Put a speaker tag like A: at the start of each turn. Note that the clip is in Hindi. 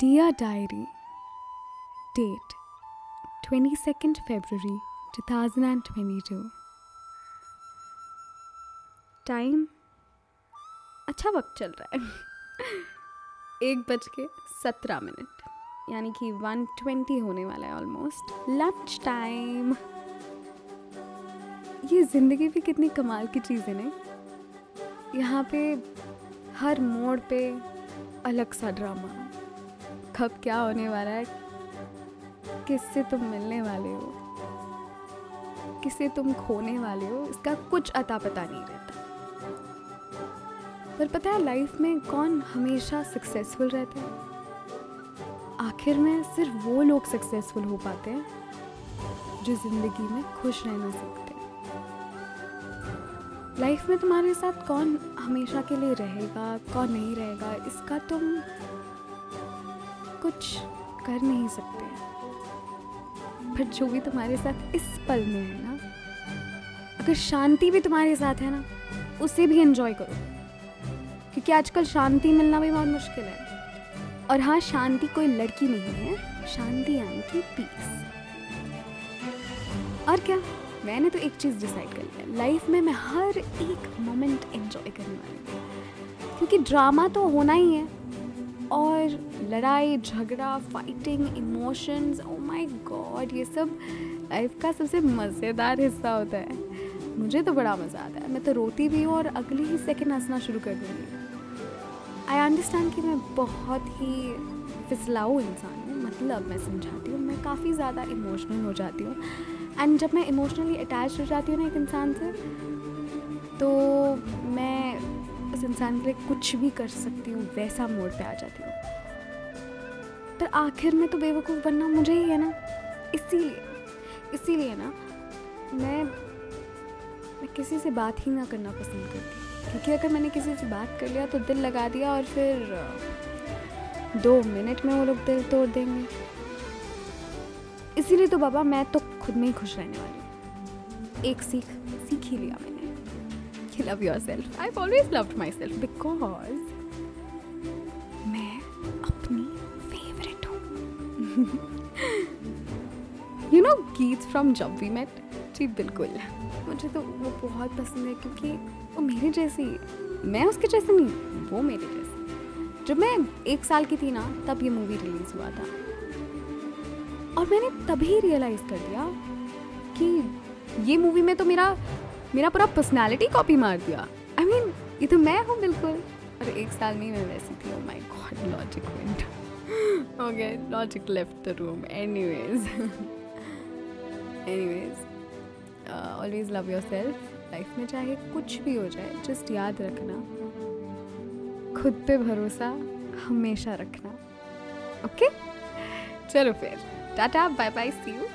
A: Dear Diary, date 22nd February 2022. Time अच्छा वक्त चल रहा है। एक बज के सत्रह मिनट यानी कि वन ट्वेंटी होने वाला है ऑलमोस्ट लंच टाइम ये ज़िंदगी भी कितनी कमाल की चीज़ है नहीं? यहाँ पे हर मोड़ पे अलग सा ड्रामा कब क्या होने वाला है? किससे तुम मिलने वाले हो? किसे तुम खोने वाले हो? इसका कुछ अता पता नहीं रहता। पर पता है लाइफ में कौन हमेशा सक्सेसफुल रहता है? आखिर में सिर्फ़ वो लोग सक्सेसफुल हो पाते हैं, जो ज़िंदगी में खुश रहना सीखते लाइफ में तुम्हारे साथ कौन हमेशा के लिए रहेगा, कौन नहीं रहेगा, इसका तुम कुछ कर नहीं सकते। पर जो भी तुम्हारे साथ इस पल में है ना, अगर शांति भी तुम्हारे साथ है ना, उसे भी एंजॉय करो। क्योंकि आजकल शांति मिलना भी बहुत मुश्किल है। और हाँ शांति कोई लड़की नहीं है। शांति यानी कि पीस और क्या? मैंने तो एक चीज़ डिसाइड कर लिया। लाइफ में मैं हर एक मोमेंट एंजॉय करने वाली हूँ। क्योंकि ड्रामा तो होना ही है। और लड़ाई, झगड़ा fighting emotions oh my god ये सब लाइफ का सबसे मज़ेदार हिस्सा होता है। मुझे तो बड़ा मज़ा आता है। मैं तो रोती भी हूँ और अगले ही सेकेंड हंसना शुरू कर दूँगी आई अंडरस्टैंड कि मैं बहुत ही फिसलाऊ इंसान हूँ। मतलब मैं समझाती हूँ, मैं काफ़ी ज़्यादा इमोशनल हो जाती हूँ। एंड जब मैं इमोशनली अटैच हो जाती हूँ ना एक इंसान से तो इंसान के लिए कुछ भी कर सकती हूँ, वैसा मोड पे आ जाती हूँ। पर आखिर में तो बेवकूफ़ बनना मुझे ही है ना। इसीलिए इसीलिए ना, मैं मैं किसी से बात ही ना करना पसंद करती क्योंकि अगर मैंने किसी से बात कर लिया तो दिल लगा दिया और फिर, दो मिनट में वो लोग दिल तोड़ देंगे। इसीलिए तो बाबा, मैं तो खुद में ही खुश रहने वाली हूँ। एक सीख सीख ही लिया मैंने। Yourself I always loved myself because मैं अपनी फेवरेट हूँ। You know Geet from Jab We Met जी, बिल्कुल। मुझे तो वो बहुत पसंद है क्योंकि वो मेरे जैसी मैं उसके जैसे नहीं, वो मेरे जैसी। जब मैं एक साल की थी ना, तब ये मूवी रिलीज़ हुआ था। और मैंने तभी रियलाइज़ कर दिया कि ये मूवी में तो मेरा मेरा पूरा पर्सनालिटी कॉपी मार दिया। आई मीन ये तो मैं हूँ बिल्कुल। और एक साल में मैं वैसी थी। My god logic went okay logic left the room anyways anyways always love yourself life में चाहे कुछ भी हो जाए जस्ट याद रखना। खुद पे भरोसा हमेशा रखना। Okay okay? चलो फिर। Tata bye bye see you